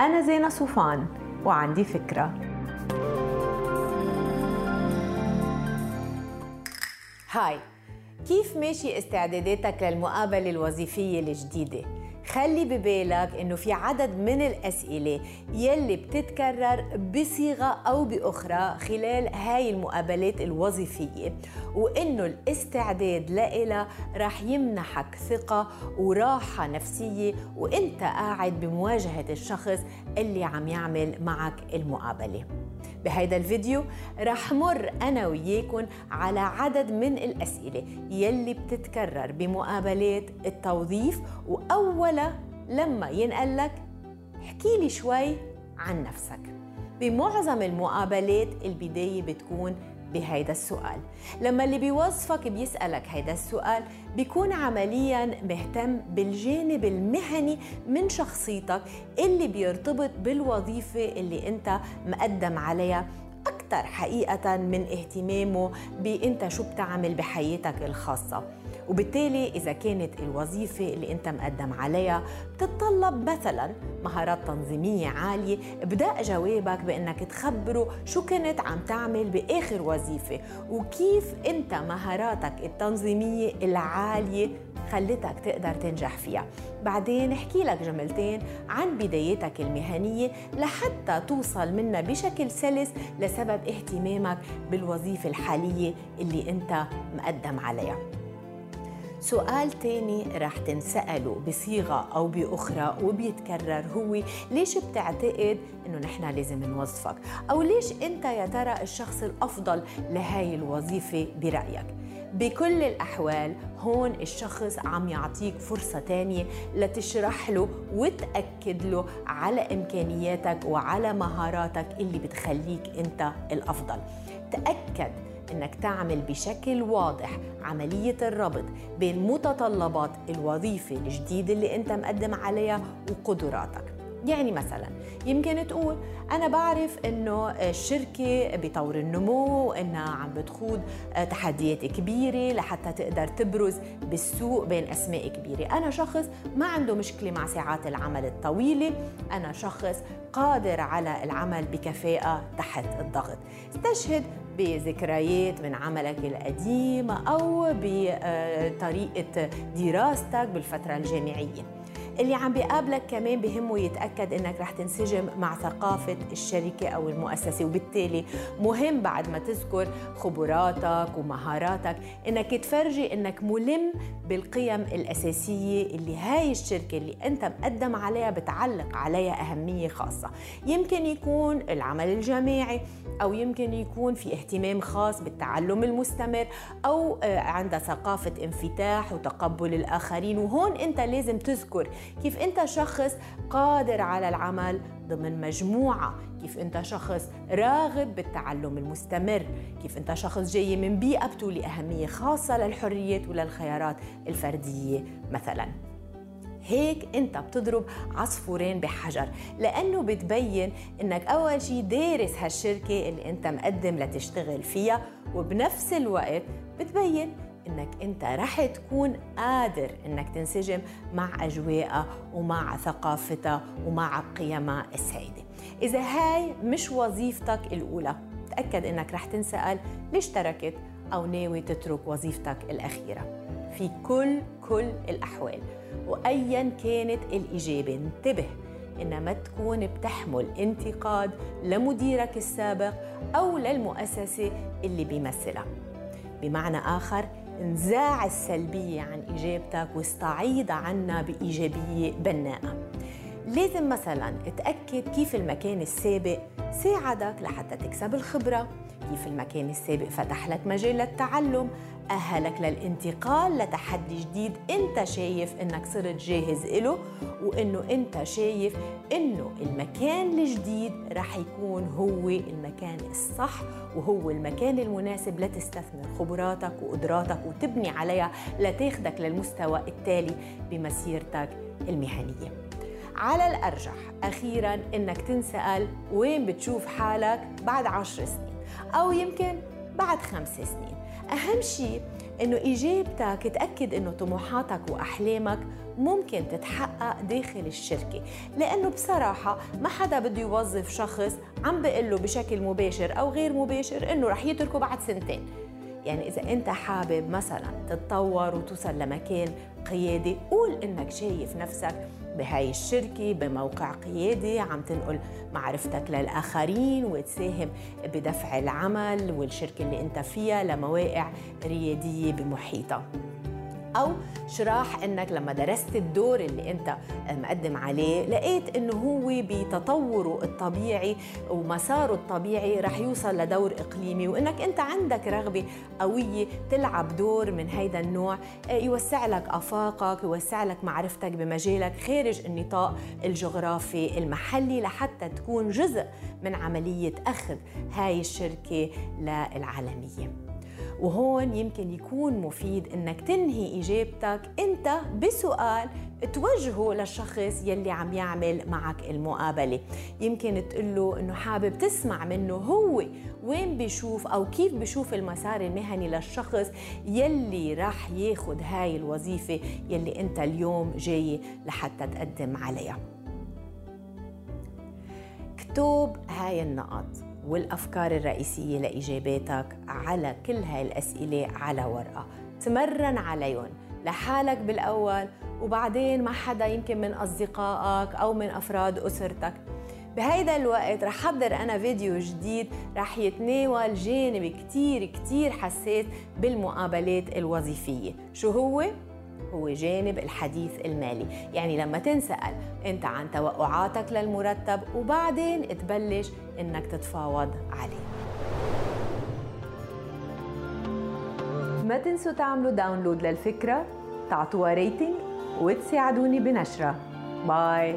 أنا زينة صوفان وعندي فكرة هاي كيف ماشي استعداداتك للمقابلة الوظيفية الجديدة؟ خلي ببالك إنه في عدد من الأسئلة يلي بتتكرر بصيغة أو بأخرى خلال هاي المقابلات الوظيفية وإنه الاستعداد لها راح يمنحك ثقة وراحة نفسية وإنت قاعد بمواجهة الشخص اللي عم يعمل معك المقابلة. بهيدا الفيديو رح مر أنا وياكم على عدد من الأسئلة يلي بتتكرر بمقابلات التوظيف وأولا لما ينقلك احكي لي شوي عن نفسك. بمعظم المقابلات البداية بتكون بهيدا السؤال. لما اللي بيوظفك بيسألك هيدا السؤال بيكون عمليا مهتم بالجانب المهني من شخصيتك اللي بيرتبط بالوظيفة اللي انت مقدم عليها. أكثر حقيقة من اهتمامه بأنت شو بتعمل بحياتك الخاصة. وبالتالي إذا كانت الوظيفة اللي أنت مقدم عليها بتتطلب مثلا مهارات تنظيمية عالية ابدأ جوابك بأنك تخبره شو كنت عم تعمل بآخر وظيفة وكيف أنت مهاراتك التنظيمية العالية خلتك تقدر تنجح فيها. بعدين احكي لك جملتين عن بداياتك المهنية لحتى توصل منها بشكل سلس لسبب اهتمامك بالوظيفة الحالية اللي أنت مقدم عليها. سؤال تاني رح تنسأله بصيغة أو بأخرى وبيتكرر هو ليش بتعتقد إنه نحن لازم نوظفك؟ أو ليش أنت يا ترى الشخص الأفضل لهاي الوظيفة برأيك؟ بكل الأحوال هون الشخص عم يعطيك فرصة تانية لتشرح له وتأكد له على إمكانياتك وعلى مهاراتك اللي بتخليك أنت الأفضل. تأكد إنك تعمل بشكل واضح عملية الربط بين متطلبات الوظيفة الجديدة اللي أنت مقدم عليها وقدراتك. يعني مثلا يمكن تقول أنا بعرف إنه الشركة بطور النمو وانها عم بتخوض تحديات كبيرة لحتى تقدر تبرز بالسوق بين أسماء كبيرة. أنا شخص ما عنده مشكلة مع ساعات العمل الطويلة. أنا شخص قادر على العمل بكفاءة تحت الضغط. استشهد بذكريات من عملك القديم أو بطريقة دراستك بالفترة الجامعية. اللي عم بيقابلك كمان بهمه يتأكد إنك رح تنسجم مع ثقافة الشركة أو المؤسسة. وبالتالي مهم بعد ما تذكر خبراتك ومهاراتك إنك تفرجي إنك ملم بالقيم الأساسية اللي هاي الشركة اللي أنت مقدم عليها بتعلق عليها أهمية خاصة. يمكن يكون العمل الجماعي أو يمكن يكون في اهتمام خاص بالتعلم المستمر أو عندها ثقافة انفتاح وتقبل الآخرين. وهون أنت لازم تذكر كيف انت شخص قادر على العمل ضمن مجموعة؟ كيف انت شخص راغب بالتعلم المستمر؟ كيف انت شخص جاي من بيئة بتولي أهمية خاصة للحريات وللخيارات الفردية مثلا؟ هيك انت بتضرب عصفورين بحجر لأنه بتبين إنك أول شيء دارس هالشركة اللي انت مقدم لتشتغل فيها وبنفس الوقت بتبين إنك أنت رح تكون قادر إنك تنسجم مع اجواءها ومع ثقافتها ومع قيمها السائده إذا هاي مش وظيفتك الأولى تأكد إنك رح تنسأل ليش تركت أو ناوي تترك وظيفتك الأخيرة. في كل كل الأحوال. وايا كانت الإجابة انتبه إنها ما تكون بتحمل انتقاد لمديرك السابق أو للمؤسسة اللي بيمثلها. بمعنى آخر انزاع السلبية عن إجابتك واستعيض عنها بإيجابية بناءة. لازم مثلا تأكد كيف المكان السابق ساعدك لحتى تكسب الخبرة. كيف المكان السابق فتح لك مجال للتعلم أهلك للانتقال لتحدي جديد أنت شايف أنك صرت جاهز له وأنه أنت شايف أنه المكان الجديد رح يكون هو المكان الصح وهو المكان المناسب لتستثمر خبراتك وقدراتك وتبني عليها لتاخدك للمستوى التالي بمسيرتك المهنية. على الأرجح أخيرا أنك تنسأل وين بتشوف حالك بعد عشر سنين. أو يمكن بعد خمس سنين. أهم شيء إنه إجابتك تأكد إنه طموحاتك وأحلامك ممكن تتحقق داخل الشركة. لأنه بصراحة ما حدا بده يوظف شخص عم بقول له بشكل مباشر أو غير مباشر إنه رح يتركه بعد سنتين. يعني إذا أنت حابب مثلا تتطور وتوصل لمكان قيادي قول إنك شايف نفسك بهاي الشركة بموقع قيادي عم تنقل معرفتك للآخرين وتساهم بدفع العمل والشركة اللي أنت فيها لمواقع ريادية بمحيطها. أو شراح إنك لما درست الدور اللي أنت مقدم عليه لقيت انه هو بتطوره الطبيعي ومساره الطبيعي رح يوصل لدور إقليمي وإنك أنت عندك رغبة قوية تلعب دور من هيدا النوع آه، يوسع لك آفاقك يوسع لك معرفتك بمجالك خارج النطاق الجغرافي المحلي لحتى تكون جزء من عملية أخذ هاي الشركة للعالمية. وهون يمكن يكون مفيد إنك تنهي إجابتك أنت بسؤال توجهه للشخص يلي عم يعمل معك المقابلة. يمكن تقول له إنه حابب تسمع منه هو وين بيشوف أو كيف بيشوف المسار المهني للشخص يلي راح ياخذ هاي الوظيفة يلي أنت اليوم جاي لحتى تقدم عليها. اكتب هاي النقط. والأفكار الرئيسية لإجاباتك على كل هاي الأسئلة على ورقة. تمرن عليهم لحالك بالأول وبعدين مع حدا يمكن من أصدقائك أو من أفراد أسرتك. بهيدا الوقت رح حضر أنا فيديو جديد رح يتناول جانب كتير كتير حساس بالمقابلات الوظيفية. شو هو؟ هو جانب الحديث المالي. يعني لما تنسأل أنت عن توقعاتك للمرتب وبعدين تبلش إنك تتفاوض عليه. ما تنسوا تعملوا download للفكرة تعطوها rating وتساعدوني بنشرها باي